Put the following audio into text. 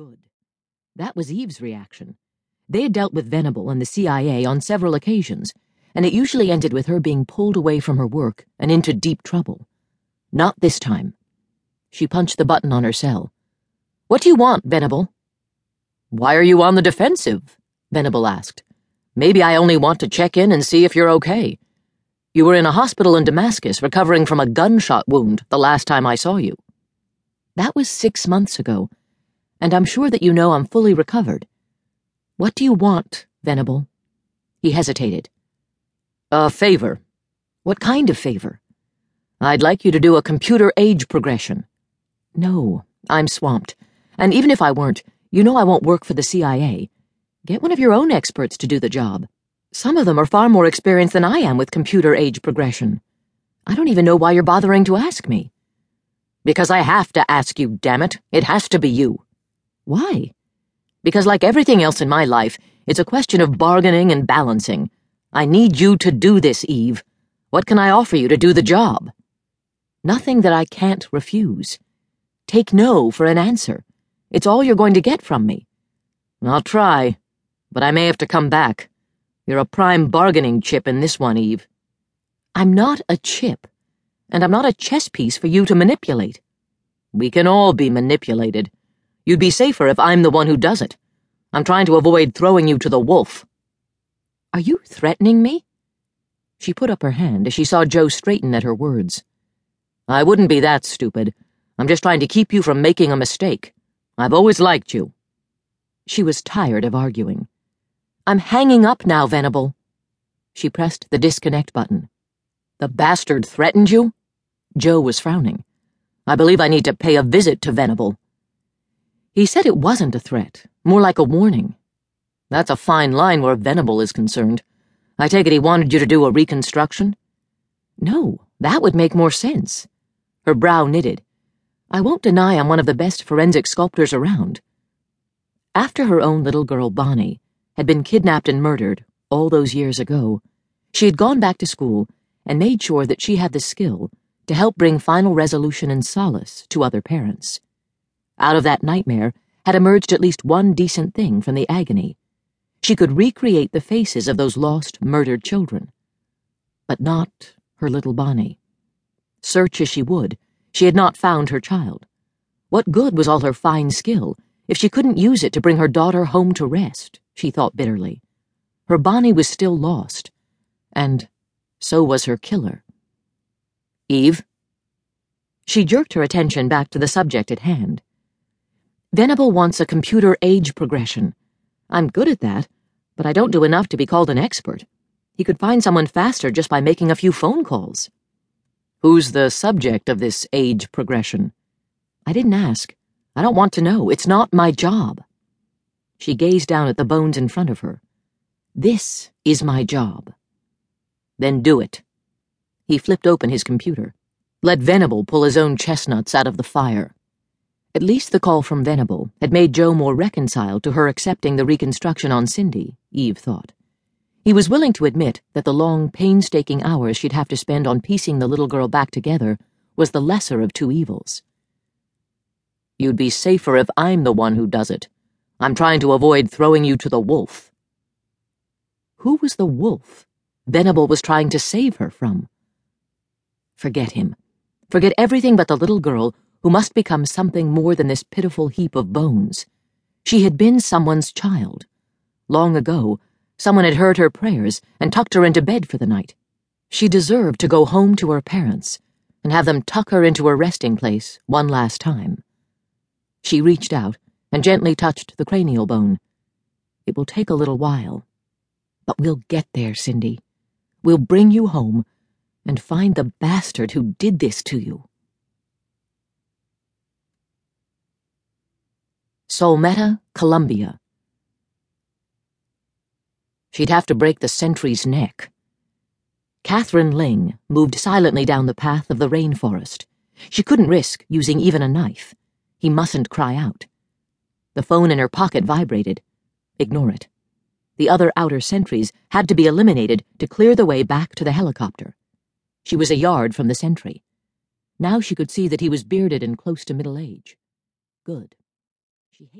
Good. That was Eve's reaction. They had dealt with Venable and the CIA on several occasions, and it usually ended with her being pulled away from her work and into deep trouble. Not this time. She punched the button on her cell. What do you want, Venable? Why are you on the defensive? Venable asked. Maybe I only want to check in and see if you're okay. You were in a hospital in Damascus recovering from a gunshot wound the last time I saw you. That was six months ago, and I'm sure that you know I'm fully recovered. What do you want, Venable? He hesitated. A favor. What kind of favor? I'd like you to do a computer age progression. No, I'm swamped. And even if I weren't, you know I won't work for the CIA. Get one of your own experts to do the job. Some of them are far more experienced than I am with computer age progression. I don't even know why you're bothering to ask me. Because I have to ask you, damn it. It has to be you. Why? Because, like everything else in my life, it's a question of bargaining and balancing. I need you to do this, Eve. What can I offer you to do the job? Nothing that I can't refuse. Take no for an answer. It's all you're going to get from me. I'll try, but I may have to come back. You're a prime bargaining chip in this one, Eve. I'm not a chip, and I'm not a chess piece for you to manipulate. We can all be manipulated. You'd be safer if I'm the one who does it. I'm trying to avoid throwing you to the wolf. Are you threatening me? She put up her hand as she saw Joe straighten at her words. I wouldn't be that stupid. I'm just trying to keep you from making a mistake. I've always liked you. She was tired of arguing. I'm hanging up now, Venable. She pressed the disconnect button. The bastard threatened you? Joe was frowning. I believe I need to pay a visit to Venable. He said it wasn't a threat, more like a warning. That's a fine line where Venable is concerned. I take it he wanted you to do a reconstruction? No, that would make more sense. Her brow knitted. I won't deny I'm one of the best forensic sculptors around. After her own little girl, Bonnie, had been kidnapped and murdered all those years ago, she had gone back to school and made sure that she had the skill to help bring final resolution and solace to other parents. Out of that nightmare had emerged at least one decent thing from the agony. She could recreate the faces of those lost, murdered children. But not her little Bonnie. Search as she would, she had not found her child. What good was all her fine skill if she couldn't use it to bring her daughter home to rest, she thought bitterly. Her Bonnie was still lost, and so was her killer. Eve? She jerked her attention back to the subject at hand. Venable wants a computer age progression. I'm good at that, but I don't do enough to be called an expert. He could find someone faster just by making a few phone calls. Who's the subject of this age progression? I didn't ask. I don't want to know. It's not my job. She gazed down at the bones in front of her. This is my job. Then do it. He flipped open his computer. Let Venable pull his own chestnuts out of the fire. At least the call from Venable had made Joe more reconciled to her accepting the reconstruction on Cindy, Eve thought. He was willing to admit that the long, painstaking hours she'd have to spend on piecing the little girl back together was the lesser of two evils. You'd be safer if I'm the one who does it. I'm trying to avoid throwing you to the wolf. Who was the wolf Venable was trying to save her from? Forget him. Forget everything but the little girl who must become something more than this pitiful heap of bones. She had been someone's child. Long ago, someone had heard her prayers and tucked her into bed for the night. She deserved to go home to her parents and have them tuck her into her resting place one last time. She reached out and gently touched the cranial bone. It will take a little while. But we'll get there, Cindy. We'll bring you home and find the bastard who did this to you. Solmetta, Colombia. She'd have to break the sentry's neck. Catherine Ling moved silently down the path of the rainforest. She couldn't risk using even a knife. He mustn't cry out. The phone in her pocket vibrated. Ignore it. The other outer sentries had to be eliminated to clear the way back to the helicopter. She was a yard from the sentry. Now she could see that he was bearded and close to middle age. Good. She hated